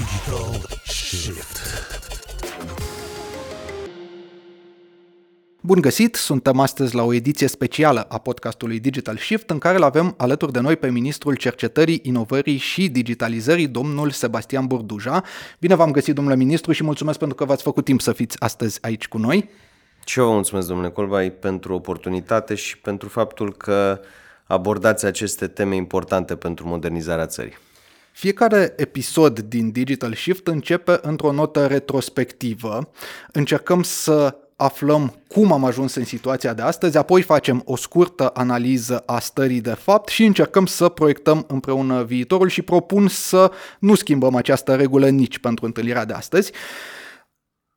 Digital Shift. Bun găsit! Suntem astăzi la o ediție specială a podcastului Digital Shift în care îl avem alături de noi pe ministrul cercetării, inovării și digitalizării, domnul Sebastian Burduja. Bine v-am găsit, domnule ministru, și mulțumesc pentru că v-ați făcut timp să fiți astăzi aici cu noi. Și eu vă mulțumesc, domnule Colbai, pentru oportunitate și pentru faptul că abordați aceste teme importante pentru modernizarea țării. Fiecare episod din Digital Shift începe într-o notă retrospectivă. Încercăm să aflăm cum am ajuns în situația de astăzi, apoi facem o scurtă analiză a stării de fapt și încercăm să proiectăm împreună viitorul și propun să nu schimbăm această regulă nici pentru întâlnirea de astăzi.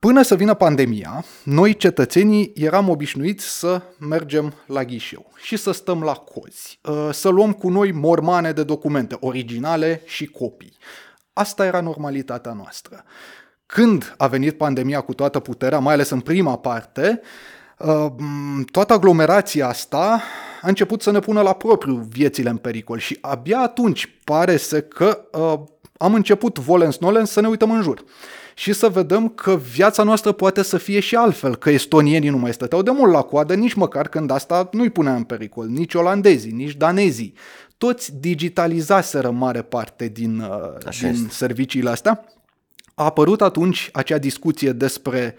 Până să vină pandemia, noi cetățenii eram obișnuiți să mergem la ghișeu și să stăm la cozi, uh, să luăm cu noi mormane de documente originale și copii. Asta era normalitatea noastră. Când a venit pandemia cu toată puterea, mai ales în prima parte, uh, toată aglomerația asta a început să ne pună la propriu viețile în pericol și abia atunci pare să că uh, am început volens nolens să ne uităm în jur și să vedem că viața noastră poate să fie și altfel, că estonienii nu mai stăteau de mult la coadă, nici măcar când asta nu-i punea în pericol, nici olandezii, nici danezii. Toți digitalizaseră mare parte din, uh, din serviciile astea. A apărut atunci acea discuție despre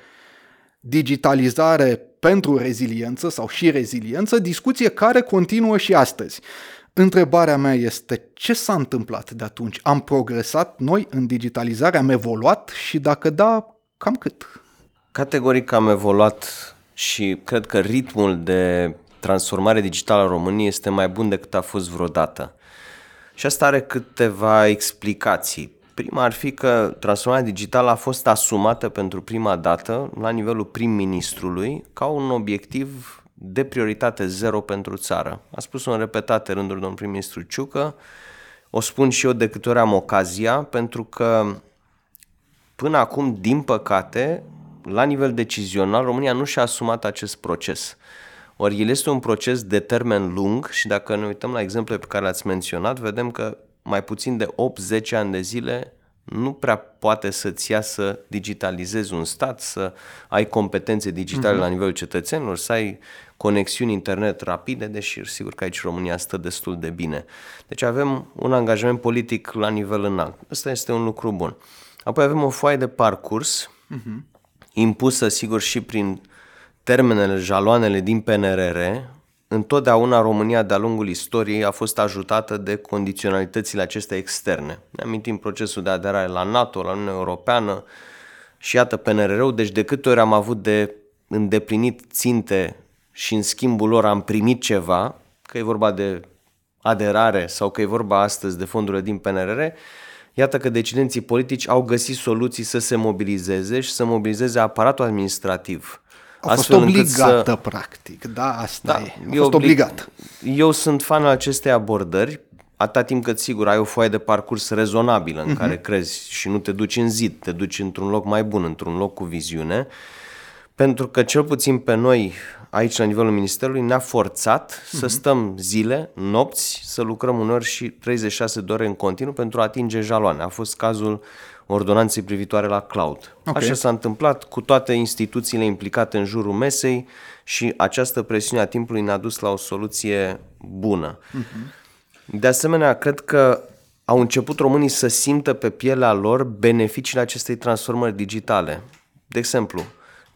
digitalizare pentru reziliență sau și reziliență, discuție care continuă și astăzi. Întrebarea mea este ce s-a întâmplat de atunci? Am progresat noi în digitalizare? Am evoluat? Și dacă da, cam cât? Categoric am evoluat și cred că ritmul de transformare digitală a României este mai bun decât a fost vreodată. Și asta are câteva explicații. Prima ar fi că transformarea digitală a fost asumată pentru prima dată la nivelul prim-ministrului ca un obiectiv de prioritate zero pentru țară. A spus-o în repetate rânduri domnul prim-ministru Ciucă, o spun și eu de câte ori am ocazia, pentru că până acum, din păcate, la nivel decizional, România nu și-a asumat acest proces. Ori el este un proces de termen lung și dacă ne uităm la exemple pe care le-ați menționat, vedem că mai puțin de 8-10 ani de zile nu prea poate să-ți ia să digitalizezi un stat, să ai competențe digitale uh-huh. la nivelul cetățenilor, să ai conexiuni internet rapide, deși sigur că aici România stă destul de bine. Deci avem un angajament politic la nivel înalt. Ăsta este un lucru bun. Apoi avem o foaie de parcurs, uh-huh. impusă sigur și prin termenele, jaloanele din PNRR, întotdeauna România de-a lungul istoriei a fost ajutată de condiționalitățile acestea externe. Ne amintim procesul de aderare la NATO, la Uniunea Europeană și iată PNRR-ul, deci de câte ori am avut de îndeplinit ținte și în schimbul lor am primit ceva, că e vorba de aderare sau că e vorba astăzi de fondurile din PNRR, iată că decidenții politici au găsit soluții să se mobilizeze și să mobilizeze aparatul administrativ. A fost obligată, să... practic, da, asta da, e. A fost oblig... obligat. Eu sunt fan al acestei abordări, atâta timp cât, sigur, ai o foaie de parcurs rezonabilă în uh-huh. care crezi și nu te duci în zid, te duci într-un loc mai bun, într-un loc cu viziune, pentru că, cel puțin pe noi, aici la nivelul Ministerului ne-a forțat uh-huh. să stăm zile, nopți, să lucrăm uneori și 36 de ore în continuu pentru a atinge jaloane. A fost cazul ordonanței privitoare la cloud. Okay. Așa s-a întâmplat cu toate instituțiile implicate în jurul mesei și această presiune a timpului ne-a dus la o soluție bună. Uh-huh. De asemenea, cred că au început românii să simtă pe pielea lor beneficiile acestei transformări digitale. De exemplu,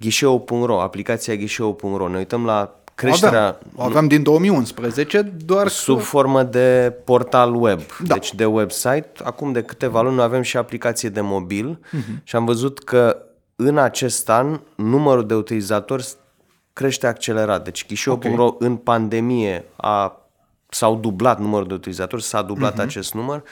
ghișeu.ro, aplicația ghișeu.ro. Ne uităm la creșterea... Aveam, o aveam din 2011, doar... Sub formă de portal web, da. deci de website. Acum de câteva luni avem și aplicație de mobil uh-huh. și am văzut că în acest an numărul de utilizatori crește accelerat. Deci ghișeu.ro okay. în pandemie a, s-au dublat numărul de utilizatori, s-a dublat uh-huh. acest număr,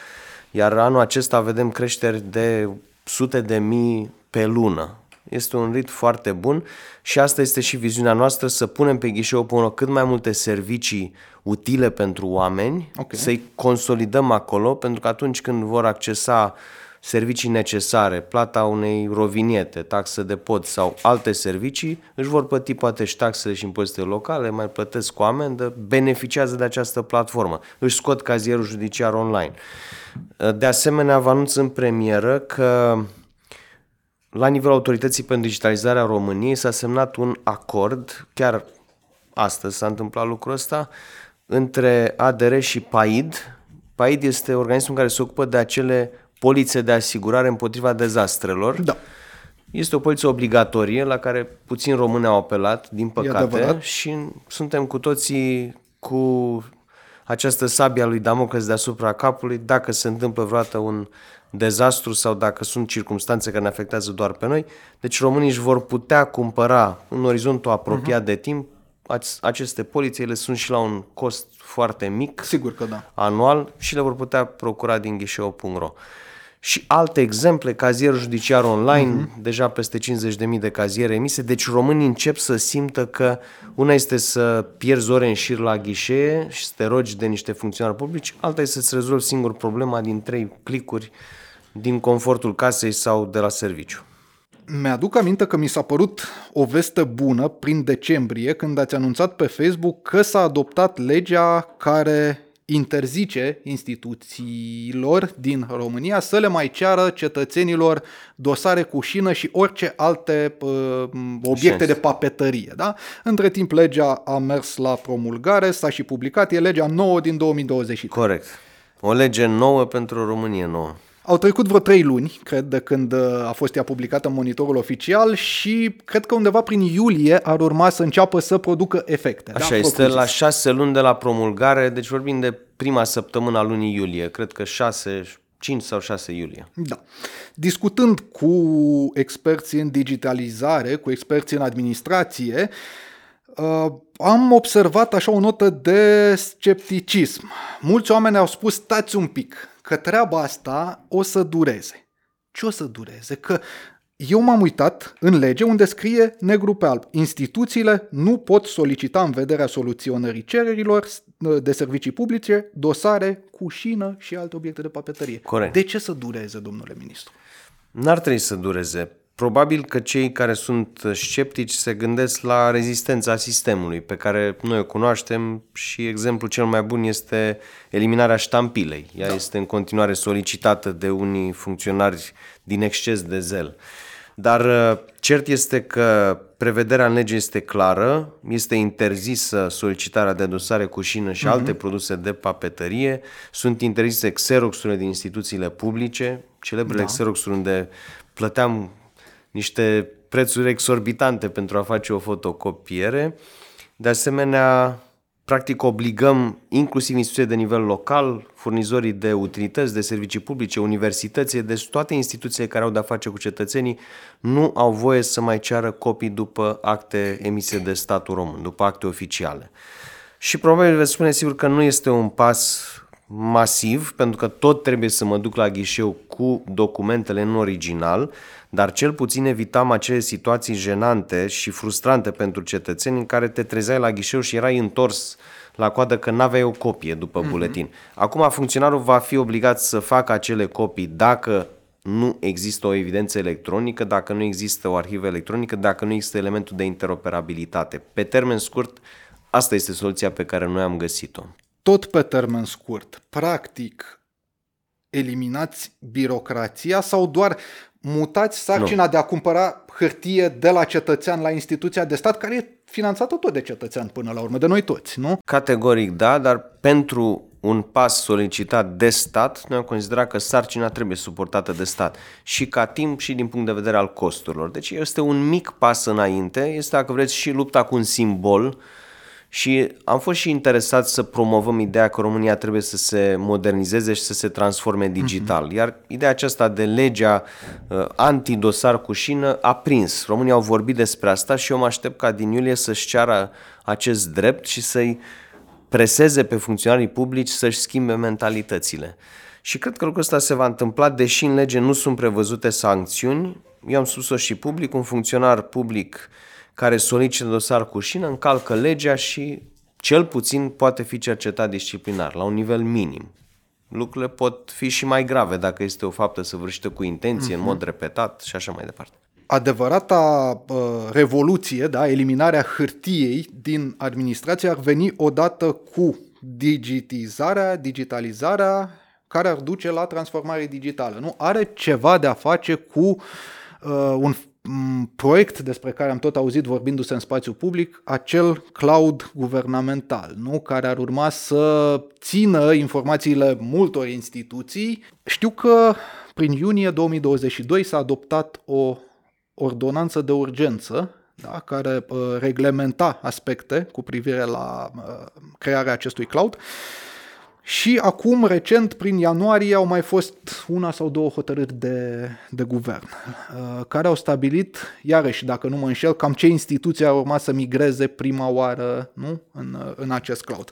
iar anul acesta vedem creșteri de sute de mii pe lună. Este un rit foarte bun și asta este și viziunea noastră, să punem pe ghișeu.ro cât mai multe servicii utile pentru oameni, okay. să-i consolidăm acolo, pentru că atunci când vor accesa servicii necesare, plata unei roviniete, taxă de pod sau alte servicii, își vor plăti poate și taxele și impozitele locale, mai plătesc cu amendă, beneficiază de această platformă, își scot cazierul judiciar online. De asemenea, vă anunț în premieră că la nivelul Autorității pentru Digitalizarea României s-a semnat un acord, chiar astăzi s-a întâmplat lucrul ăsta, între ADR și PAID. PAID este organismul care se ocupă de acele polițe de asigurare împotriva dezastrelor. Da. Este o poliță obligatorie la care puțin români au apelat, din păcate, și suntem cu toții cu această sabia lui Damocles deasupra capului dacă se întâmplă vreodată un dezastru sau dacă sunt circunstanțe care ne afectează doar pe noi. Deci românii își vor putea cumpăra în orizontul apropiat uh-huh. de timp aceste polițe, ele sunt și la un cost foarte mic. Sigur că da. Anual și le vor putea procura din ghișeu.ro. Și alte exemple, cazier judiciar online, uh-huh. deja peste 50.000 de caziere emise, deci românii încep să simtă că una este să pierzi ore în șir la ghișee și să te rogi de niște funcționari publici, alta este să-ți rezolvi singur problema din trei clicuri din confortul casei sau de la serviciu. Mi-aduc aminte că mi s-a părut o veste bună prin decembrie când ați anunțat pe Facebook că s-a adoptat legea care interzice instituțiilor din România să le mai ceară cetățenilor dosare cu șină și orice alte uh, obiecte de papetărie. Da? Între timp, legea a mers la promulgare, s-a și publicat, e legea nouă din 2023. Corect. O lege nouă pentru o Românie nouă. Au trecut vreo trei luni, cred, de când uh, a fost ea publicată în monitorul oficial și cred că undeva prin iulie ar urma să înceapă să producă efecte. Așa, da? este la șase luni de la promulgare, deci vorbim de prima săptămână a lunii iulie, cred că șase, 5 sau 6 iulie. Da. Discutând cu experții în digitalizare, cu experții în administrație, uh, am observat așa o notă de scepticism. Mulți oameni au spus, stați un pic, că treaba asta o să dureze. Ce o să dureze? Că eu m-am uitat în lege unde scrie negru pe alb. Instituțiile nu pot solicita în vederea soluționării cererilor de servicii publice dosare cu șină și alte obiecte de papetărie. Corect. De ce să dureze, domnule ministru? N-ar trebui să dureze. Probabil că cei care sunt sceptici se gândesc la rezistența sistemului pe care noi o cunoaștem și exemplul cel mai bun este eliminarea ștampilei. Ea da. este în continuare solicitată de unii funcționari din exces de zel. Dar uh, cert este că prevederea în lege este clară, este interzisă solicitarea de dosare cu șină și uh-huh. alte produse de papetărie, sunt interzise xeroxurile din instituțiile publice, celebrele da. xeroxuri unde plăteam niște prețuri exorbitante pentru a face o fotocopiere. De asemenea, practic obligăm inclusiv instituții de nivel local, furnizorii de utilități, de servicii publice, universități, deci toate instituțiile care au de-a face cu cetățenii nu au voie să mai ceară copii după acte emise de statul român, după acte oficiale. Și probabil veți spune sigur că nu este un pas masiv, pentru că tot trebuie să mă duc la ghișeu cu documentele în original, dar cel puțin evitam acele situații jenante și frustrante pentru cetățeni în care te trezeai la ghișeu și erai întors la coadă că n-aveai o copie după mm-hmm. buletin. Acum funcționarul va fi obligat să facă acele copii dacă nu există o evidență electronică, dacă nu există o arhivă electronică, dacă nu există elementul de interoperabilitate. Pe termen scurt, asta este soluția pe care noi am găsit-o. Tot pe termen scurt. Practic, eliminați birocrația sau doar mutați sarcina nu. de a cumpăra hârtie de la cetățean la instituția de stat, care e finanțată tot de cetățean până la urmă, de noi toți, nu? Categoric da, dar pentru un pas solicitat de stat, noi am considerat că sarcina trebuie suportată de stat și ca timp și din punct de vedere al costurilor. Deci este un mic pas înainte, este, dacă vreți, și lupta cu un simbol și am fost și interesat să promovăm ideea că România trebuie să se modernizeze și să se transforme digital. Uh-huh. Iar ideea aceasta de legea uh, antidosar cu șină a prins. România au vorbit despre asta și eu mă aștept ca din iulie să-și ceară acest drept și să-i preseze pe funcționarii publici să-și schimbe mentalitățile. Și cred că lucrul ăsta se va întâmpla, deși în lege nu sunt prevăzute sancțiuni. Eu am spus-o și public, un funcționar public uh, care solicită dosar cu șină încalcă legea și cel puțin poate fi cercetat disciplinar, la un nivel minim. lucrurile pot fi și mai grave dacă este o faptă săvârșită cu intenție, uh-huh. în mod repetat și așa mai departe. Adevărata uh, revoluție, da, eliminarea hârtiei din administrație ar veni odată cu digitizarea, digitalizarea care ar duce la transformare digitală. Nu are ceva de a face cu uh, un proiect despre care am tot auzit vorbindu-se în spațiu public, acel cloud guvernamental, nu? care ar urma să țină informațiile multor instituții. Știu că prin iunie 2022 s-a adoptat o ordonanță de urgență da, care uh, reglementa aspecte cu privire la uh, crearea acestui cloud. Și acum, recent, prin ianuarie, au mai fost una sau două hotărâri de, de guvern, uh, care au stabilit, iarăși, dacă nu mă înșel, cam ce instituții ar urma să migreze prima oară nu? În, uh, în acest cloud.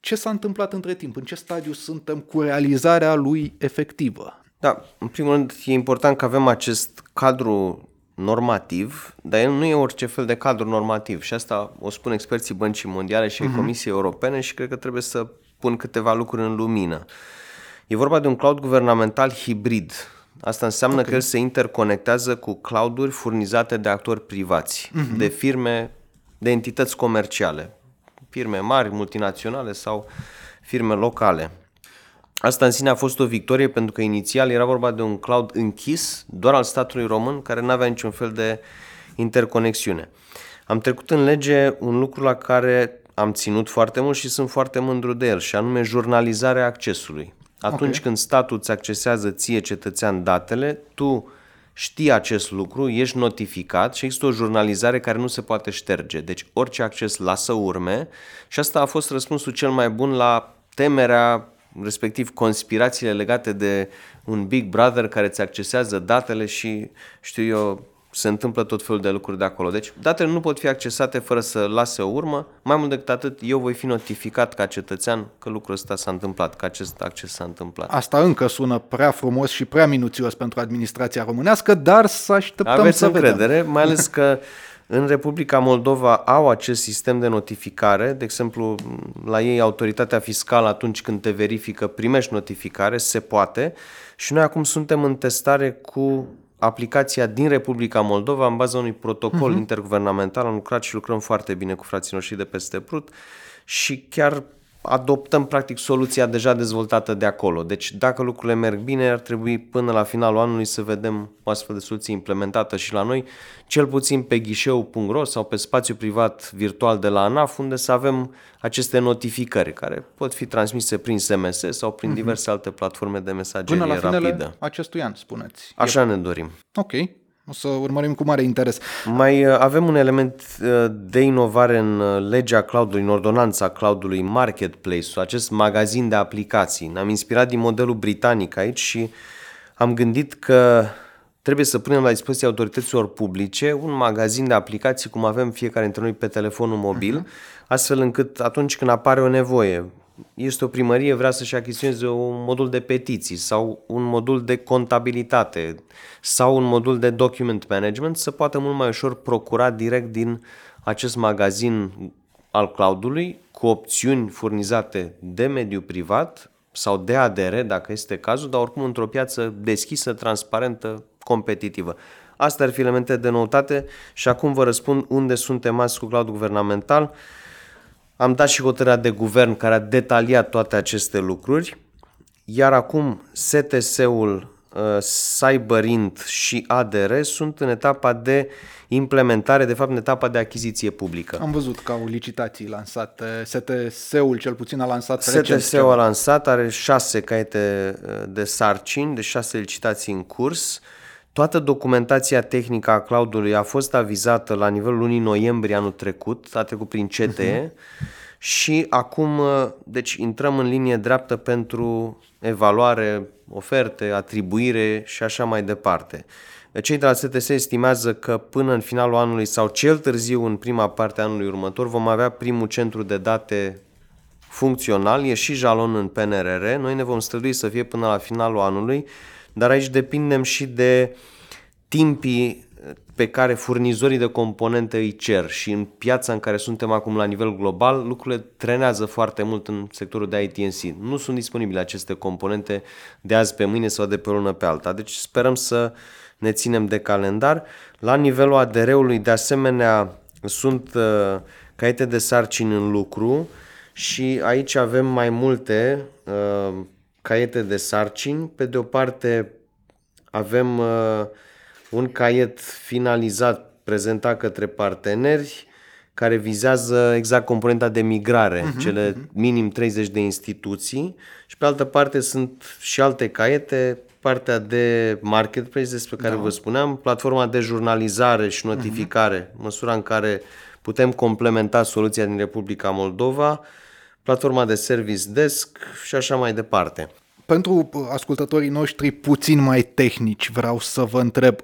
Ce s-a întâmplat între timp? În ce stadiu suntem cu realizarea lui efectivă? Da, în primul rând e important că avem acest cadru normativ, dar el nu e orice fel de cadru normativ și asta o spun experții Băncii Mondiale și uh-huh. Comisiei Europene și cred că trebuie să pun câteva lucruri în lumină. E vorba de un cloud guvernamental hibrid. Asta înseamnă okay. că el se interconectează cu clouduri furnizate de actori privați, uh-huh. de firme, de entități comerciale, firme mari, multinaționale sau firme locale. Asta în sine a fost o victorie pentru că inițial era vorba de un cloud închis, doar al statului român, care nu avea niciun fel de interconexiune. Am trecut în lege un lucru la care am ținut foarte mult și sunt foarte mândru de el, și anume jurnalizarea accesului. Atunci okay. când statul îți accesează ție cetățean datele, tu știi acest lucru, ești notificat și există o jurnalizare care nu se poate șterge. Deci orice acces lasă urme și asta a fost răspunsul cel mai bun la temerea, respectiv conspirațiile legate de un Big Brother care îți accesează datele și, știu eu, se întâmplă tot felul de lucruri de acolo. Deci datele nu pot fi accesate fără să lase o urmă. Mai mult decât atât, eu voi fi notificat ca cetățean că lucrul ăsta s-a întâmplat, că acest acces s-a întâmplat. Asta încă sună prea frumos și prea minuțios pentru administrația românească, dar să așteptăm Aveți să încredere, vedem. mai ales că în Republica Moldova au acest sistem de notificare, de exemplu, la ei autoritatea fiscală atunci când te verifică primești notificare, se poate și noi acum suntem în testare cu aplicația din Republica Moldova în baza unui protocol uh-huh. interguvernamental. Am lucrat și lucrăm foarte bine cu frații noștri de peste Prut și chiar adoptăm practic soluția deja dezvoltată de acolo. Deci dacă lucrurile merg bine, ar trebui până la finalul anului să vedem o astfel de soluție implementată și la noi, cel puțin pe ghișeu.ro sau pe spațiu privat virtual de la ANAF, unde să avem aceste notificări care pot fi transmise prin SMS sau prin uh-huh. diverse alte platforme de mesagerie rapidă. Până la finele rapidă. acestui an, spuneți. Așa ne dorim. Ok. O să urmărim cu mare interes. Mai uh, avem un element uh, de inovare în uh, legea cloudului, în ordonanța cloudului Marketplace, acest magazin de aplicații. Ne-am inspirat din modelul britanic aici și am gândit că trebuie să punem la dispoziția autorităților publice un magazin de aplicații cum avem fiecare dintre noi pe telefonul mobil, uh-huh. astfel încât atunci când apare o nevoie, este o primărie, vrea să-și achiziționeze un modul de petiții sau un modul de contabilitate sau un modul de document management, să poată mult mai ușor procura direct din acest magazin al cloudului cu opțiuni furnizate de mediul privat sau de ADR, dacă este cazul, dar oricum într-o piață deschisă, transparentă, competitivă. Astea ar fi elemente de noutate și acum vă răspund unde suntem azi cu cloud guvernamental. Am dat și hotărârea de guvern care a detaliat toate aceste lucruri, iar acum STS-ul, uh, CyberInt și ADR sunt în etapa de implementare, de fapt în etapa de achiziție publică. Am văzut că au licitații lansate, STS-ul cel puțin a lansat STS-ul a lansat, are șase caiete uh, de sarcini, de șase licitații în curs, Toată documentația tehnică a cloudului a fost avizată la nivelul lunii noiembrie anul trecut, a trecut prin CTE uh-huh. și acum uh, deci intrăm în linie dreaptă pentru evaluare, oferte, atribuire și așa mai departe. Cei de la STS estimează că până în finalul anului sau cel târziu în prima parte a anului următor vom avea primul centru de date funcțional, e și jalon în PNRR. Noi ne vom strădui să fie până la finalul anului dar aici depindem și de timpii pe care furnizorii de componente îi cer și în piața în care suntem acum la nivel global, lucrurile trenează foarte mult în sectorul de ITNC. Nu sunt disponibile aceste componente de azi pe mâine sau de pe o lună pe alta. Deci sperăm să ne ținem de calendar. La nivelul ADR-ului, de asemenea, sunt uh, caiete de sarcini în lucru și aici avem mai multe uh, caiete de sarcini. Pe de o parte avem uh, un caiet finalizat prezentat către parteneri care vizează exact componenta de migrare, uh-huh, cele uh-huh. minim 30 de instituții și pe altă parte sunt și alte caiete, partea de marketplace despre care da. vă spuneam, platforma de jurnalizare și notificare, uh-huh. măsura în care putem complementa soluția din Republica Moldova, platforma de service desk și așa mai departe. Pentru ascultătorii noștri puțin mai tehnici, vreau să vă întreb,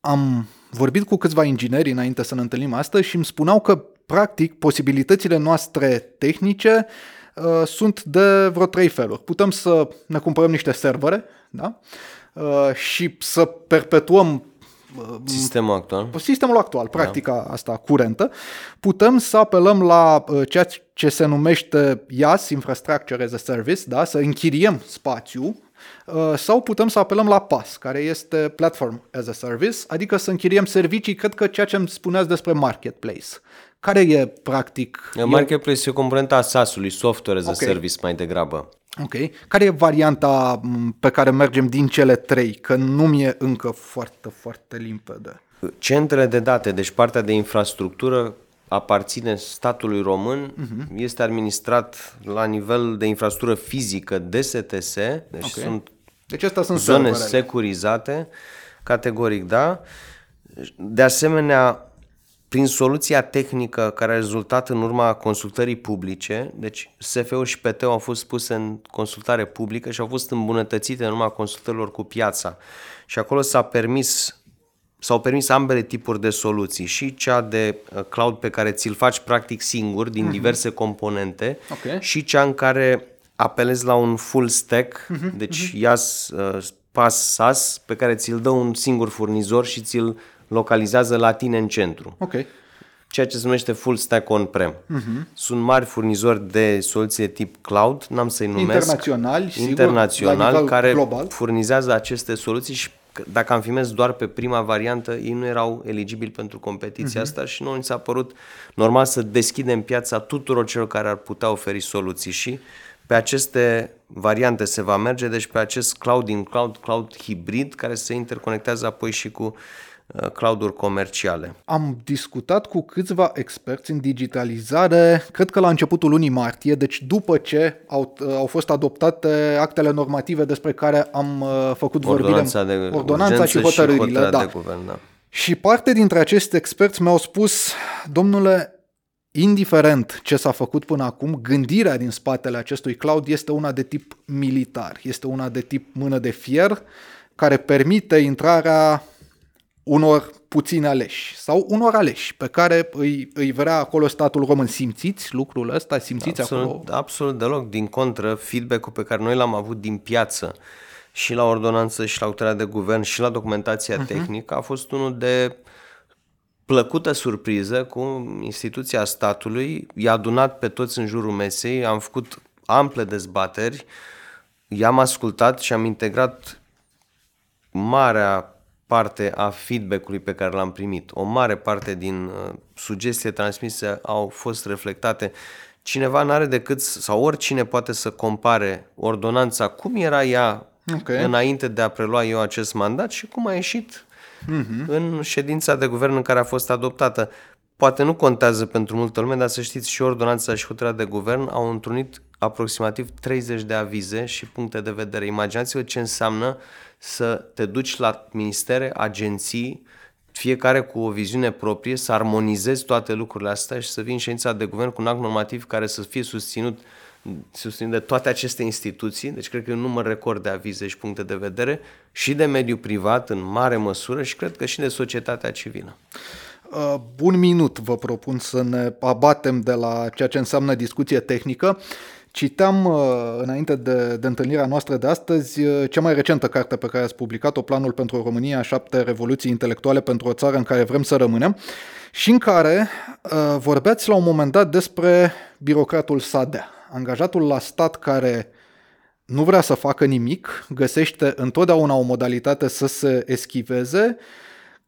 am vorbit cu câțiva ingineri înainte să ne întâlnim astăzi și îmi spuneau că, practic, posibilitățile noastre tehnice uh, sunt de vreo trei feluri. Putem să ne cumpărăm niște servere da? uh, și să perpetuăm uh, Sistemul actual. Sistemul actual, da. practica da. asta curentă. Putem să apelăm la uh, ceea ce se numește IaaS, Infrastructure as a Service, da? să închiriem spațiu Uh, sau putem să apelăm la PAS, care este Platform as a Service, adică să închiriem servicii, cred că ceea ce îmi spuneați despre Marketplace. Care e practic... Marketplace e o componentă a SaaS-ului, Software as a okay. Service mai degrabă. Ok. Care e varianta pe care mergem din cele trei? Că nu mi-e încă foarte, foarte limpede. Centrele de date, deci partea de infrastructură, aparține statului român, uh-huh. este administrat la nivel de infrastructură fizică DSTS, deci okay. sunt deci astea sunt zone serverele. securizate, categoric da. De asemenea, prin soluția tehnică care a rezultat în urma consultării publice, deci SF-ul și pt au fost puse în consultare publică și au fost îmbunătățite în urma consultărilor cu piața. Și acolo s-a permis s-au permis ambele tipuri de soluții, și cea de uh, cloud pe care ți-l faci practic singur din uh-huh. diverse componente okay. și cea în care apelezi la un full stack, uh-huh. deci uh-huh. IaaS, uh, PaaS, SaaS, pe care ți-l dă un singur furnizor și ți-l localizează la tine în centru. Okay. Ceea ce se numește full stack on-prem. Uh-huh. Sunt mari furnizori de soluții de tip cloud, n-am să-i numesc. Internaționali, sigur, internaționali care global. furnizează aceste soluții și dacă am fi mers doar pe prima variantă, ei nu erau eligibili pentru competiția uh-huh. asta și nu ni s-a părut normal să deschidem piața tuturor celor care ar putea oferi soluții și pe aceste variante se va merge, deci pe acest cloud in cloud, cloud hibrid, care se interconectează apoi și cu uh, clouduri comerciale. Am discutat cu câțiva experți în digitalizare, cred că la începutul lunii martie, deci după ce au, uh, au fost adoptate actele normative despre care am uh, făcut ordonanța vorbire, de ordonanța și hotărârile. Și, da. de guvern, da. și parte dintre acești experți mi-au spus, domnule, indiferent ce s-a făcut până acum, gândirea din spatele acestui cloud este una de tip militar, este una de tip mână de fier, care permite intrarea unor puțini aleși sau unor aleși pe care îi, îi vrea acolo statul român. Simțiți lucrul ăsta? Simțiți absolut, acolo? Absolut deloc. Din contră, feedback-ul pe care noi l-am avut din piață și la ordonanță și la autoritatea de guvern și la documentația uh-huh. tehnică a fost unul de plăcută surpriză cu instituția statului, i-a adunat pe toți în jurul mesei, am făcut ample dezbateri, i-am ascultat și am integrat marea parte a feedback-ului pe care l-am primit. O mare parte din uh, sugestiile transmise au fost reflectate. Cineva nu are decât, sau oricine poate să compare ordonanța, cum era ea okay. înainte de a prelua eu acest mandat și cum a ieșit uh-huh. în ședința de guvern în care a fost adoptată. Poate nu contează pentru multă lume, dar să știți, și ordonanța și hotărârea de guvern au întrunit aproximativ 30 de avize și puncte de vedere. Imaginați-vă ce înseamnă să te duci la ministere, agenții, fiecare cu o viziune proprie, să armonizezi toate lucrurile astea și să vii în ședința de guvern cu un act normativ care să fie susținut susținut de toate aceste instituții, deci cred că e un număr record de avize și puncte de vedere și de mediu privat în mare măsură și cred că și de societatea civilă. Uh, un minut vă propun să ne abatem de la ceea ce înseamnă discuție tehnică Citeam uh, înainte de, de întâlnirea noastră de astăzi uh, cea mai recentă carte pe care ați publicat-o, Planul pentru România, șapte revoluții intelectuale pentru o țară în care vrem să rămânem, și în care uh, vorbeați la un moment dat despre birocratul Sadea, angajatul la stat care nu vrea să facă nimic, găsește întotdeauna o modalitate să se eschiveze,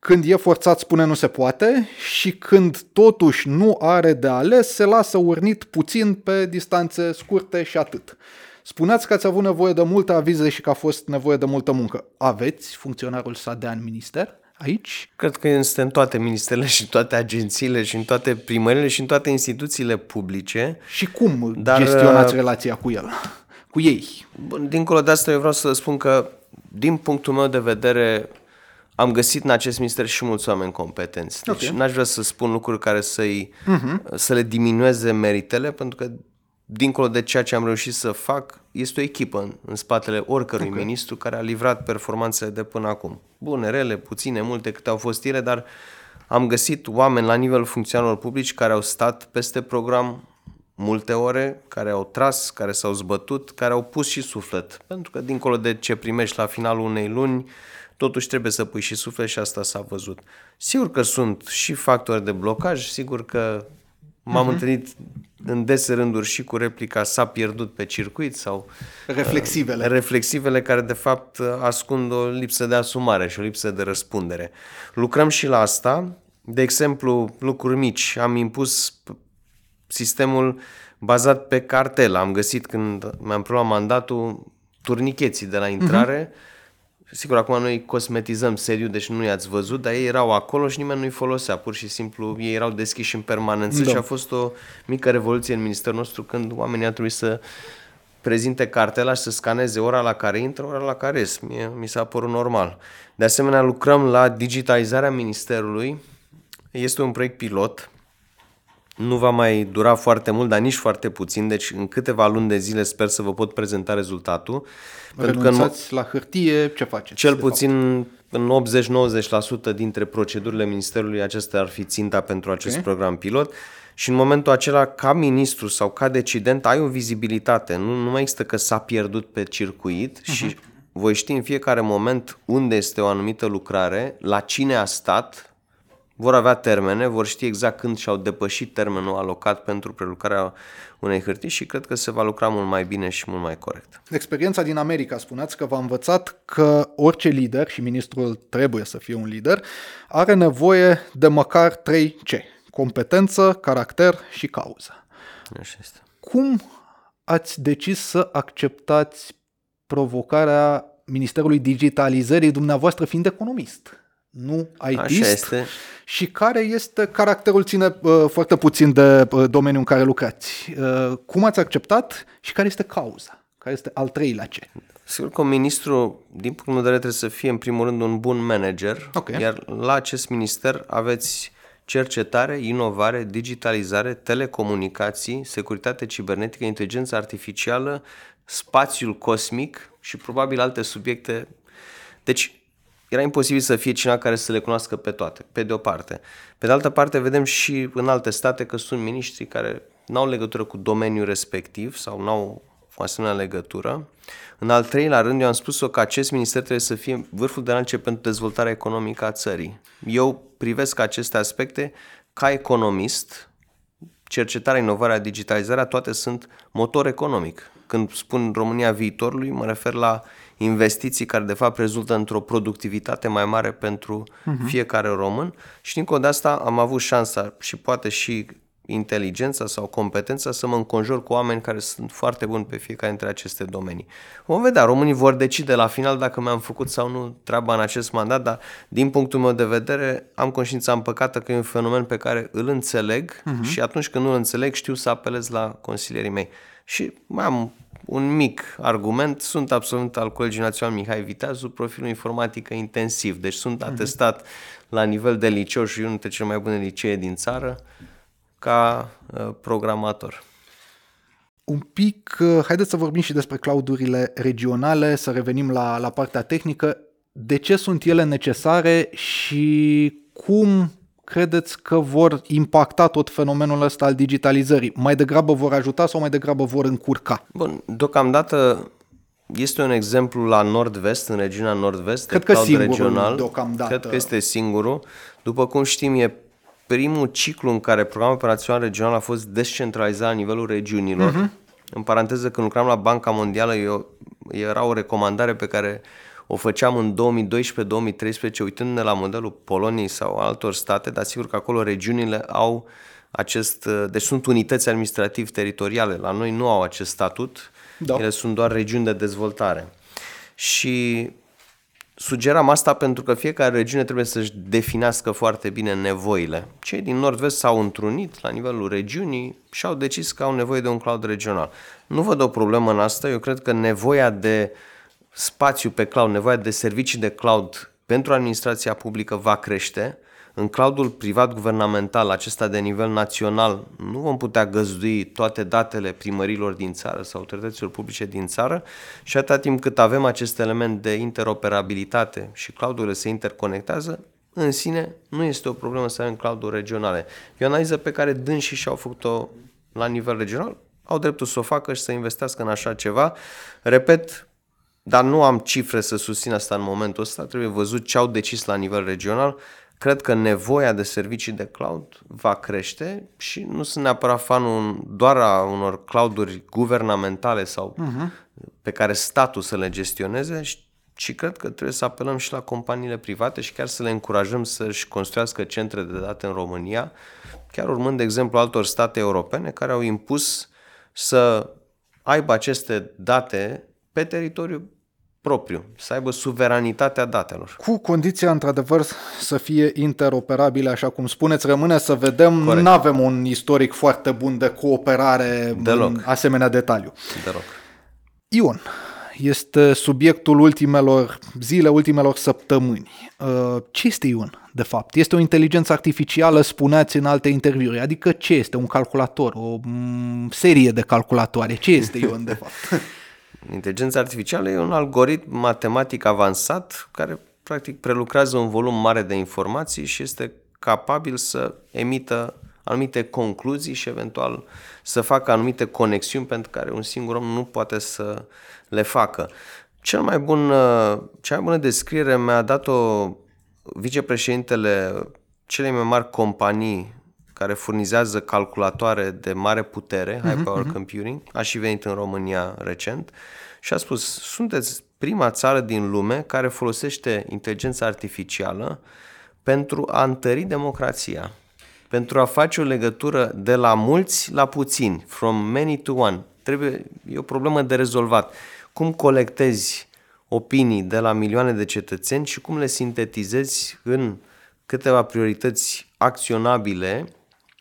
când e forțat spune nu se poate și când totuși nu are de ales, se lasă urnit puțin pe distanțe scurte și atât. Spuneați că ați avut nevoie de multe avize și că a fost nevoie de multă muncă. Aveți funcționarul Sadea în minister? Aici? Cred că este în toate ministerele și în toate agențiile și în toate primările și în toate instituțiile publice. Și cum dar, gestionați uh, relația cu el? Cu ei? Dincolo de asta eu vreau să spun că din punctul meu de vedere am găsit în acest minister și mulți oameni competenți. Deci okay. n-aș vrea să spun lucruri care să-i, uh-huh. să le diminueze meritele, pentru că dincolo de ceea ce am reușit să fac, este o echipă în, în spatele oricărui okay. ministru care a livrat performanțele de până acum. Bune, rele, puține, multe, câte au fost ele, dar am găsit oameni la nivel funcționarilor publici care au stat peste program multe ore, care au tras, care s-au zbătut, care au pus și suflet. Pentru că dincolo de ce primești la finalul unei luni, totuși trebuie să pui și suflet și asta s-a văzut. Sigur că sunt și factori de blocaj, sigur că m-am uh-huh. întâlnit în dese rânduri și cu replica s-a pierdut pe circuit sau reflexivele. Uh, reflexivele care de fapt ascund o lipsă de asumare și o lipsă de răspundere. Lucrăm și la asta, de exemplu, lucruri mici. Am impus sistemul bazat pe cartel. Am găsit când mi-am preluat mandatul turnicheții de la intrare uh-huh Sigur, acum noi cosmetizăm seriu, deci nu i-ați văzut, dar ei erau acolo și nimeni nu-i folosea. Pur și simplu, ei erau deschiși în permanență da. și a fost o mică revoluție în ministerul nostru când oamenii au trebuit să prezinte cartela și să scaneze ora la care intră, ora la care ies. Mie, mi s-a părut normal. De asemenea, lucrăm la digitalizarea ministerului. Este un proiect pilot nu va mai dura foarte mult, dar nici foarte puțin, deci în câteva luni de zile sper să vă pot prezenta rezultatul. Pentru că în, la hârtie, ce faceți? Cel puțin în 80-90% dintre procedurile Ministerului acestea ar fi ținta pentru acest okay. program pilot și în momentul acela, ca ministru sau ca decident, ai o vizibilitate. Nu, nu mai există că s-a pierdut pe circuit uh-huh. și voi ști în fiecare moment unde este o anumită lucrare, la cine a stat, vor avea termene, vor ști exact când și-au depășit termenul alocat pentru prelucrarea unei hârtii și cred că se va lucra mult mai bine și mult mai corect. Experiența din America, spuneați că v-a învățat că orice lider, și ministrul trebuie să fie un lider, are nevoie de măcar trei C. Competență, caracter și cauză. Așa este. Cum ați decis să acceptați provocarea Ministerului Digitalizării, dumneavoastră fiind economist? Nu ITist. Așa este. Și care este caracterul, ține uh, foarte puțin de uh, domeniul în care lucrați. Uh, cum ați acceptat și care este cauza? Care este al treilea ce? Sigur că un ministru, din punct de vedere, trebuie să fie în primul rând un bun manager, okay. iar la acest minister aveți cercetare, inovare, digitalizare, telecomunicații, securitate cibernetică, inteligență artificială, spațiul cosmic și probabil alte subiecte. Deci era imposibil să fie cineva care să le cunoască pe toate, pe de o parte. Pe de altă parte, vedem și în alte state că sunt miniștri care nu au legătură cu domeniul respectiv sau nu au o asemenea legătură. În al treilea rând, eu am spus-o că acest minister trebuie să fie vârful de lance pentru dezvoltarea economică a țării. Eu privesc aceste aspecte ca economist, cercetarea, inovarea, digitalizarea, toate sunt motor economic. Când spun România viitorului, mă refer la investiții care de fapt rezultă într-o productivitate mai mare pentru uh-huh. fiecare român și dincolo de asta am avut șansa și poate și inteligența sau competența să mă înconjur cu oameni care sunt foarte buni pe fiecare dintre aceste domenii. Vom vedea, românii vor decide la final dacă mi-am făcut sau nu treaba în acest mandat, dar din punctul meu de vedere am conștiința împăcată că e un fenomen pe care îl înțeleg uh-huh. și atunci când nu îl înțeleg știu să apelez la consilierii mei. Și mai am un mic argument, sunt absolvent al Colegiului Național Mihai Viteazu, profilul informatică intensiv, deci sunt mhm. atestat uh-huh. la nivel de liceu și unul dintre cele mai bune licee din țară ca uh, programator. Un pic, uh, haideți să vorbim și despre cloudurile regionale, să revenim la, la partea tehnică. De ce sunt ele necesare și cum credeți că vor impacta tot fenomenul ăsta al digitalizării? Mai degrabă vor ajuta sau mai degrabă vor încurca? Bun, deocamdată este un exemplu la nord-vest, în regiunea nord-vest, Cred de că cloud singurul regional. deocamdată. Cred că este singurul. După cum știm, e primul ciclu în care programul operațional regional a fost descentralizat la nivelul regiunilor. Uh-huh. În paranteză, când lucram la Banca Mondială, eu, era o recomandare pe care o făceam în 2012-2013, uitându-ne la modelul Poloniei sau altor state, dar sigur că acolo regiunile au acest, deci sunt unități administrativ-teritoriale. La noi nu au acest statut, da. ele sunt doar regiuni de dezvoltare. Și sugeram asta pentru că fiecare regiune trebuie să-și definească foarte bine nevoile. Cei din nord-vest s-au întrunit la nivelul regiunii și au decis că au nevoie de un cloud regional. Nu văd o problemă în asta, eu cred că nevoia de spațiu pe cloud, nevoia de servicii de cloud pentru administrația publică va crește, în cloudul privat guvernamental, acesta de nivel național, nu vom putea găzdui toate datele primărilor din țară sau autorităților publice din țară și atâta timp cât avem acest element de interoperabilitate și cloudurile se interconectează, în sine nu este o problemă să avem clouduri regionale. E o analiză pe care dânsii și-au făcut-o la nivel regional, au dreptul să o facă și să investească în așa ceva. Repet, dar nu am cifre să susțin asta în momentul ăsta, trebuie văzut ce au decis la nivel regional cred că nevoia de servicii de cloud va crește și nu sunt neapărat fanul doar a unor clouduri guvernamentale sau uh-huh. pe care statul să le gestioneze, ci cred că trebuie să apelăm și la companiile private și chiar să le încurajăm să-și construiască centre de date în România, chiar urmând de exemplu altor state europene care au impus să aibă aceste date pe teritoriul propriu, să aibă suveranitatea datelor. Cu condiția, într-adevăr, să fie interoperabile, așa cum spuneți, rămâne să vedem, nu avem un istoric foarte bun de cooperare Deloc. în asemenea detaliu. Deloc. Ion, este subiectul ultimelor zile, ultimelor săptămâni. Uh, ce este Ion, de fapt? Este o inteligență artificială, spuneați în alte interviuri. Adică ce este? Un calculator? O mm, serie de calculatoare? Ce este Ion, de fapt? Inteligența artificială e un algoritm matematic avansat care practic prelucrează un volum mare de informații și este capabil să emită anumite concluzii și eventual să facă anumite conexiuni pentru care un singur om nu poate să le facă. Cel mai bun, cea mai bună descriere mi-a dat-o vicepreședintele celei mai mari companii care furnizează calculatoare de mare putere, high mhm, power uh-huh. computing, a și venit în România recent și a spus, sunteți prima țară din lume care folosește inteligența artificială pentru a întări democrația, pentru a face o legătură de la mulți la puțini, from many to one. Trebuie, e o problemă de rezolvat. Cum colectezi opinii de la milioane de cetățeni și cum le sintetizezi în câteva priorități acționabile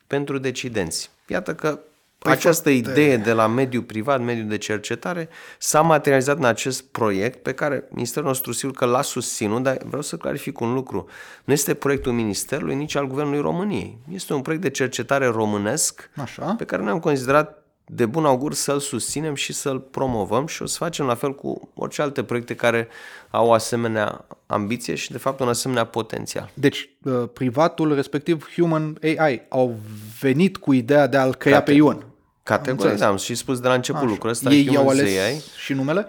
pentru decidenți. Iată că păi această foarte... idee de la mediul privat, mediul de cercetare, s-a materializat în acest proiect pe care Ministerul nostru sigur că l-a susținut, dar vreau să clarific un lucru. Nu este proiectul Ministerului, nici al Guvernului României. Este un proiect de cercetare românesc Așa. pe care noi am considerat de bun augur să-l susținem și să-l promovăm și o să facem la fel cu orice alte proiecte care au o asemenea ambiție și de fapt un asemenea potențial. Deci uh, privatul, respectiv Human AI, au venit cu ideea de a-l crea Cate- pe Ion. Categoric, da, am și spus de la început Așa. lucrul ăsta. Ei au ales AI. și numele?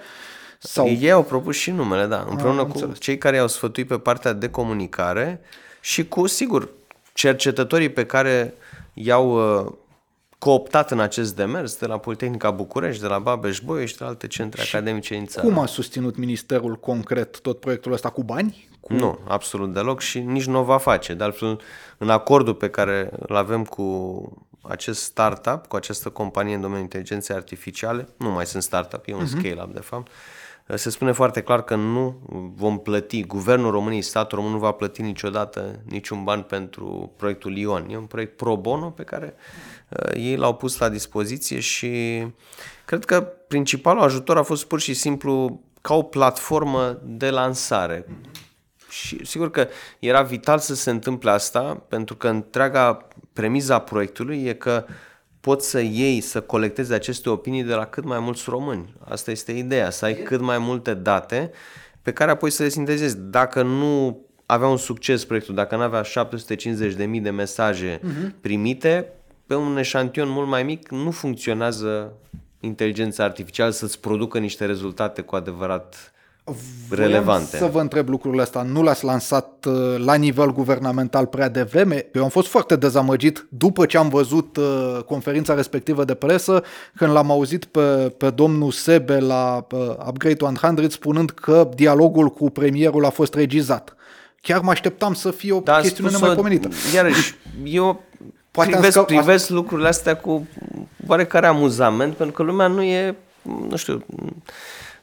Sau... Ei au propus și numele, da, împreună cu înțeles. cei care i-au sfătuit pe partea de comunicare și cu, sigur, cercetătorii pe care i-au uh, cooptat în acest demers de la Politehnica București, de la Babeș-Bolyai și de la alte centre și academice în țară. Cum a susținut ministerul concret tot proiectul ăsta cu bani? Cu... Nu, absolut deloc și nici nu o va face. De altfel, în acordul pe care îl avem cu acest startup, cu această companie în domeniul inteligenței artificiale, nu mai sunt startup, e un uh-huh. scale-up de fapt, se spune foarte clar că nu vom plăti, Guvernul României, statul român nu va plăti niciodată niciun ban pentru proiectul Ion. E un proiect pro bono pe care uh, ei l-au pus la dispoziție și cred că principalul ajutor a fost pur și simplu ca o platformă de lansare. Și sigur că era vital să se întâmple asta, pentru că întreaga premiza proiectului e că uh, poți să iei, să colectezi aceste opinii de la cât mai mulți români. Asta este ideea, să ai cât mai multe date pe care apoi să le sintezezi. Dacă nu avea un succes proiectul, dacă nu avea 750.000 de mesaje uh-huh. primite, pe un eșantion mult mai mic nu funcționează inteligența artificială să-ți producă niște rezultate cu adevărat Voiam relevante. să vă întreb lucrurile astea. Nu l-ați lansat uh, la nivel guvernamental prea devreme? Eu am fost foarte dezamăgit după ce am văzut uh, conferința respectivă de presă, când l-am auzit pe, pe domnul Sebe la uh, Upgrade 100 spunând că dialogul cu premierul a fost regizat. Chiar mă așteptam să fie o Dar chestiune spus-o- nemaipomenită. Iarăși, eu Poate am privesc, scăp- privesc lucrurile astea cu oarecare amuzament, pentru că lumea nu e, nu știu...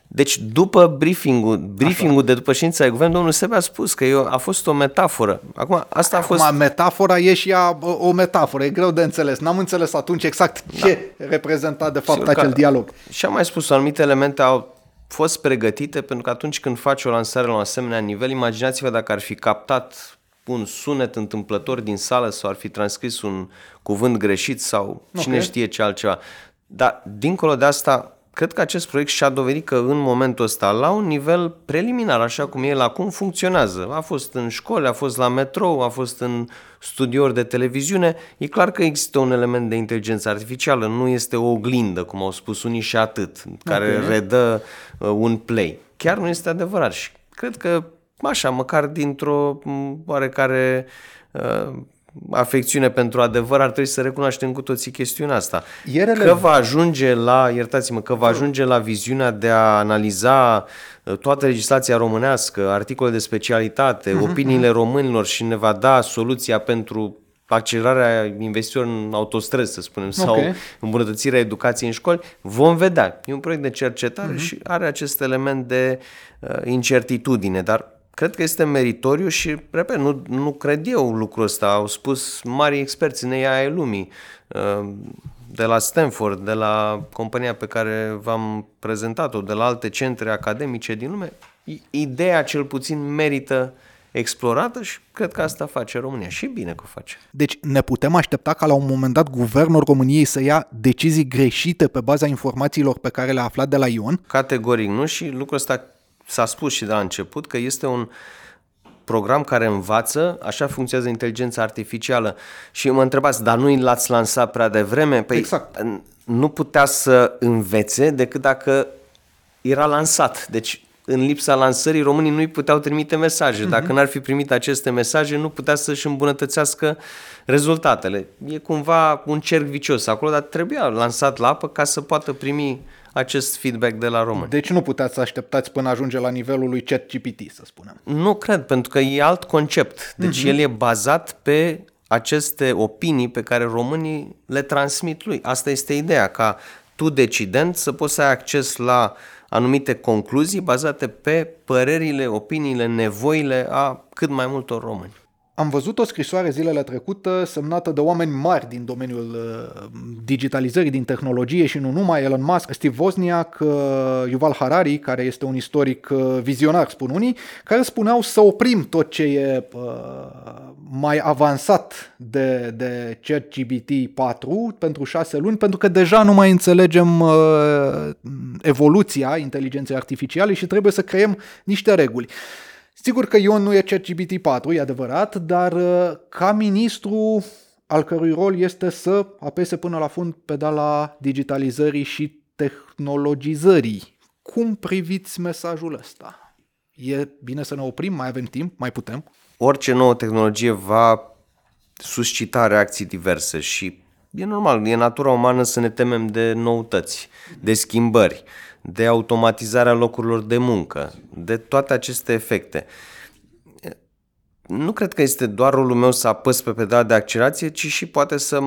Deci după briefing-ul, briefing-ul de după ședința de guvern, domnul Sebe a spus că eu, a fost o metaforă. Acum, asta a fost... Acum, metafora e și ea bă, o metaforă, e greu de înțeles. N-am înțeles atunci exact ce reprezenta de fapt Sigur că- acel dialog. Și am mai spus, anumite elemente au fost pregătite pentru că atunci când faci o lansare la un asemenea nivel, imaginați-vă dacă ar fi captat un sunet întâmplător din sală sau ar fi transcris un cuvânt greșit sau cine Ok. știe ce altceva. Dar, dincolo de asta, cred că acest proiect și-a dovedit că în momentul ăsta, la un nivel preliminar, așa cum e el acum, funcționează. A fost în școli, a fost la metrou, a fost în studiouri de televiziune. E clar că există un element de inteligență artificială, nu este o oglindă, cum au spus unii și atât, care Ok. redă uh, un play. Chiar nu este adevărat și cred că așa, măcar dintr-o m, oarecare uh, afecțiune pentru adevăr, ar trebui să recunoaștem cu toții chestiunea asta. E relevant. Că va ajunge la, iertați-mă, că va ajunge la viziunea de a analiza uh, toată legislația românească, articole de specialitate, Mhm, opiniile românilor și ne va da soluția pentru accelerarea investițiilor în autostrăzi, să spunem, sau Ok. îmbunătățirea educației în școli, vom vedea. E un proiect de cercetare Mhm. și are acest element de uh, incertitudine, dar cred că este meritoriu și, repet, nu, nu cred eu lucrul ăsta. Au spus mari experți în AI ai lumii, uh, de la Stanford, de la compania pe care v-am prezentat-o, de la alte centre academice din lume. I- Ideea, cel puțin, merită explorată și cred că asta face România. Și bine că o face. Deci ne putem aștepta ca la un moment dat guvernul României să ia decizii greșite pe baza informațiilor pe care le-a aflat de la Ion? Categoric nu și lucrul ăsta s-a spus și de la început că este un program care învață, așa funcționează inteligența artificială. Și mă întrebați, dar nu l-ați lansat prea devreme? Păi Exact. n- nu putea să învețe decât dacă era lansat. Deci în lipsa lansării românii nu-i puteau trimite mesaje. Dacă n-ar fi primit aceste mesaje, nu putea să-și îmbunătățească rezultatele. E cumva un cerc vicios acolo, dar trebuia lansat la apă ca să poată primi acest feedback de la români. Deci nu puteți să așteptați până ajunge la nivelul lui ChatGPT, să spunem. Nu cred, pentru că e alt concept. Deci el e bazat pe aceste opinii pe care românii le transmit lui. Asta este ideea, ca tu, decident, să poți să ai acces la anumite concluzii bazate pe părerile, opiniile, nevoile a cât mai multor români. Am văzut o scrisoare zilele trecute semnată de oameni mari din domeniul uh, digitalizării, din tehnologie și nu numai, Elon Musk, Steve Wozniak, uh, Yuval Harari, care este un istoric uh, vizionar, spun unii, care spuneau să oprim tot ce e uh, mai avansat de, de ChatGPT 4 pentru șase luni, pentru că deja nu mai înțelegem uh, evoluția inteligenței artificiale și trebuie să creăm niște reguli. Sigur că Ion nu e ChatGPT 4, e adevărat, dar uh, ca ministru al cărui rol este să apese până la fund pedala digitalizării și tehnologizării. Cum priviți mesajul ăsta? E bine să ne oprim? Mai avem timp? Mai putem? Orice nouă tehnologie va suscita reacții diverse și e normal, e natura umană să ne temem de noutăți, de schimbări, de automatizarea locurilor de muncă, de toate aceste efecte. Nu cred că este doar rolul meu să apăs pe pedala de accelerație, ci și poate să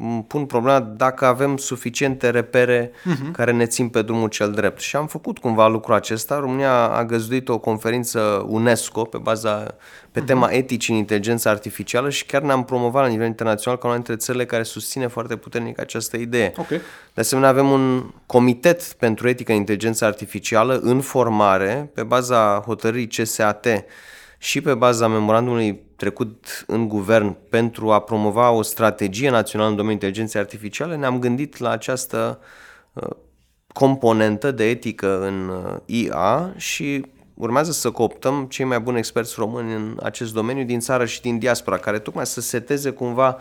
îmi pun problema dacă avem suficiente repere uh-huh. care ne țin pe drumul cel drept. Și am făcut cumva lucrul acesta. România a găzduit o conferință UNESCO pe baza pe tema uh-huh. eticii în inteligența artificială și chiar ne-am promovat la nivel internațional ca una dintre țările care susține foarte puternic această idee. Ok. De asemenea, avem un comitet pentru etică în inteligența artificială în formare pe baza hotărârii CSAT și pe baza memorandumului trecut în guvern pentru a promova o strategie națională în domeniul inteligenței artificiale, ne-am gândit la această uh, componentă de etică în uh, IA și urmează să cooptăm cei mai buni experți români în acest domeniu din țară și din diaspora, care tocmai să seteze cumva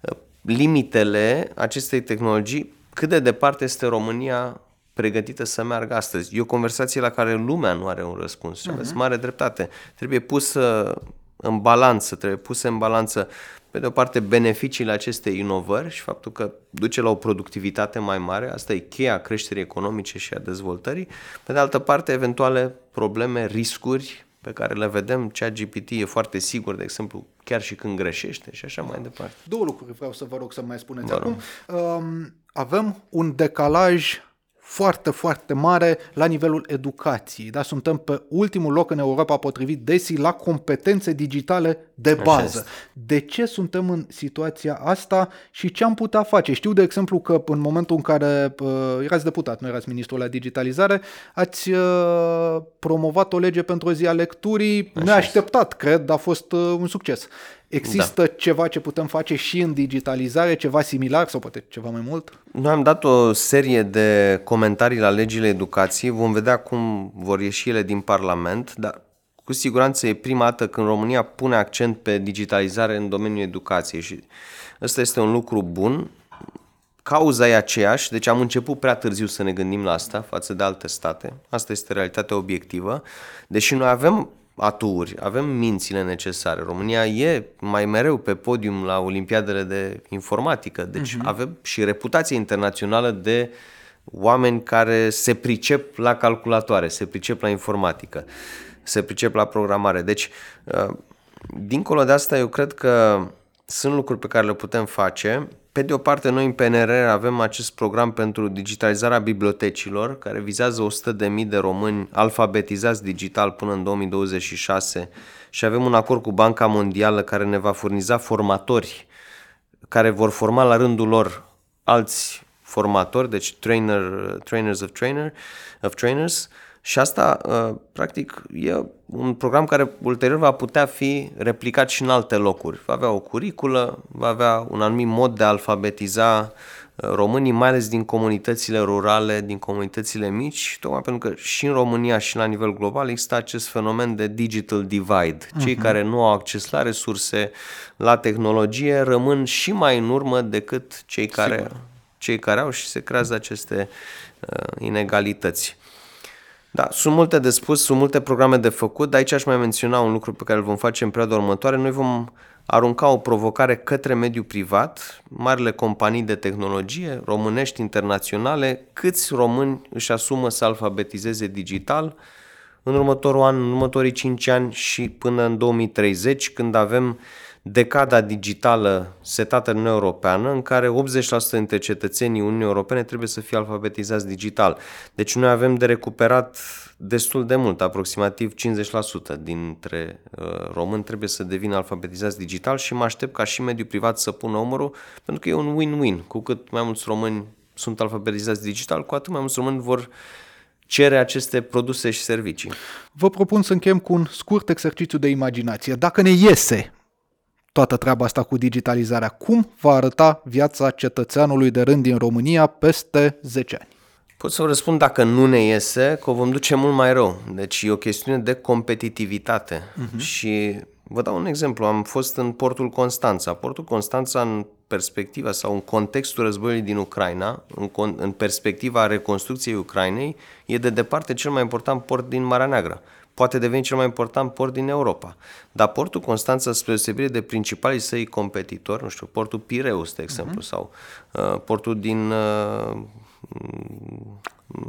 uh, limitele acestei tehnologii, cât de departe este România pregătită să meargă astăzi. E o conversație la care lumea nu are un răspuns și aveți uh-huh. mare dreptate. Trebuie pusă în balanță, trebuie puse în balanță pe de o parte beneficiile acestei inovări și faptul că duce la o productivitate mai mare, asta e cheia creșterii economice și a dezvoltării, pe de altă parte eventuale probleme, riscuri pe care le vedem, cea GPT e foarte sigur, de exemplu, chiar și când greșește și așa mai departe. Două lucruri vreau să vă rog să mai spuneți acum. Um, avem un decalaj foarte, foarte mare la nivelul educației. Da? Suntem pe ultimul loc în Europa potrivit DESI la competențe digitale de bază. De ce suntem în situația asta și ce am putea face? Știu, de exemplu, că în momentul în care uh, erați deputat, nu erați ministrul la digitalizare, ați uh, promovat o lege pentru o zi a lecturii Așa neașteptat, cred, dar a fost uh, un succes. Există da. ceva ce putem face și în digitalizare, ceva similar sau poate ceva mai mult? Noi am dat o serie de comentarii la legile educației, vom vedea cum vor ieși ele din Parlament, dar cu siguranță e prima dată când România pune accent pe digitalizare în domeniul educației și ăsta este un lucru bun. Cauza e aceeași, deci am început prea târziu să ne gândim la asta față de alte state. Asta este realitatea obiectivă. Deși noi avem aturi, avem mințile necesare. România e mai mereu pe podium la Olimpiadele de informatică, deci uh-huh. avem și reputație internațională de oameni care se pricep la calculatoare, se pricep la informatică, se pricep la programare. Deci, uh, dincolo de asta, eu cred că sunt lucruri pe care le putem face pe de o parte, noi în PNR avem acest program pentru digitalizarea bibliotecilor, care vizează 100.000 de români alfabetizați digital până în 2026 și avem un acord cu Banca Mondială care ne va furniza formatori care vor forma la rândul lor alți formatori, deci trainer, trainers of, trainer, of trainers, și asta, uh, practic, e un program care ulterior va putea fi replicat și în alte locuri. Va avea o curiculă, va avea un anumit mod de a alfabetiza uh, românii, mai ales din comunitățile rurale, din comunitățile mici, tocmai pentru că și în România și la nivel global există acest fenomen de digital divide. Cei uh-huh. care nu au acces la resurse, la tehnologie, rămân și mai în urmă decât cei care, cei care au și se creează aceste uh, inegalități. Da, sunt multe de spus, sunt multe programe de făcut, dar aici aș mai menționa un lucru pe care îl vom face în perioada următoare. Noi vom arunca o provocare către mediul privat, marile companii de tehnologie, românești, internaționale, câți români își asumă să alfabetizeze digital în următorul an, în următorii 5 ani și până în 2030, când avem decada digitală setată în Uniunea Europeană, în care 80% dintre cetățenii Uniunii Europene trebuie să fie alfabetizați digital. Deci noi avem de recuperat destul de mult, aproximativ 50% dintre uh, români trebuie să devină alfabetizați digital și mă aștept ca și mediul privat să pună omorul, pentru că e un win-win. Cu cât mai mulți români sunt alfabetizați digital, cu atât mai mulți români vor cere aceste produse și servicii. Vă propun să încheiem cu un scurt exercițiu de imaginație. Dacă ne iese toată treaba asta cu digitalizarea. Cum va arăta viața cetățeanului de rând din România peste 10 ani? Pot să vă răspund dacă nu ne iese, că o vom duce mult mai rău. Deci e o chestiune de competitivitate. Uh-huh. Și vă dau un exemplu. Am fost în portul Constanța. Portul Constanța în perspectiva sau în contextul războiului din Ucraina, în, con- în perspectiva reconstrucției Ucrainei, e de departe cel mai important port din Marea Neagră poate deveni cel mai important port din Europa. Dar portul Constanța, spre deosebire de principalii săi competitori, nu știu, portul Pireus, de exemplu, uh-huh. sau uh, portul din uh,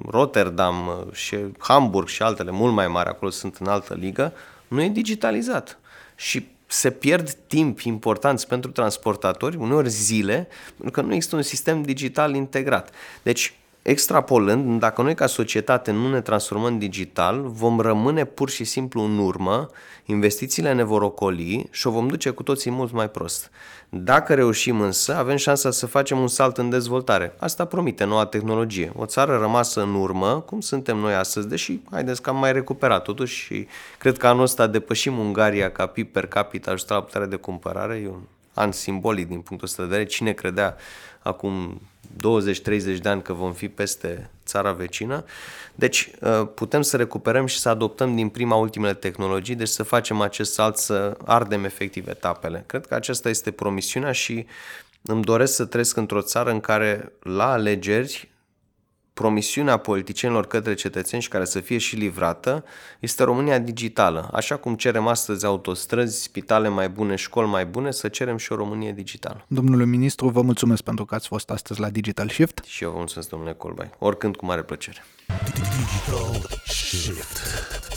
Rotterdam uh, și Hamburg și altele mult mai mari, acolo sunt în altă ligă, nu e digitalizat. Și se pierd timp importanți pentru transportatori, uneori zile, pentru că nu există un sistem digital integrat. Deci, extrapolând, dacă noi ca societate nu ne transformăm digital, vom rămâne pur și simplu în urmă, investițiile ne vor ocoli și o vom duce cu toții mult mai prost. Dacă reușim însă, avem șansa să facem un salt în dezvoltare. Asta promite noua tehnologie. O țară rămasă în urmă, cum suntem noi astăzi, deși haideți că am mai recuperat totuși și cred că anul ăsta depășim Ungaria ca PIB per capita ajutat la putere de cumpărare. E un an simbolic din punctul ăsta de vedere. Cine credea acum 20-30 de ani că vom fi peste țara vecină. Deci uh, putem să recuperăm și să adoptăm din prima ultimele tehnologii, deci să facem acest salt, să ardem efectiv etapele. Cred că aceasta este promisiunea și îmi doresc să trăiesc într-o țară în care la alegeri promisiunea politicienilor către cetățeni și care să fie și livrată este România digitală. Așa cum cerem astăzi autostrăzi, spitale mai bune, școli mai bune, să cerem și o Românie digitală. Domnule ministru, vă mulțumesc pentru că ați fost astăzi la Digital Shift. Și eu vă mulțumesc, domnule Colbai. Oricând cu mare plăcere. Digital Shift.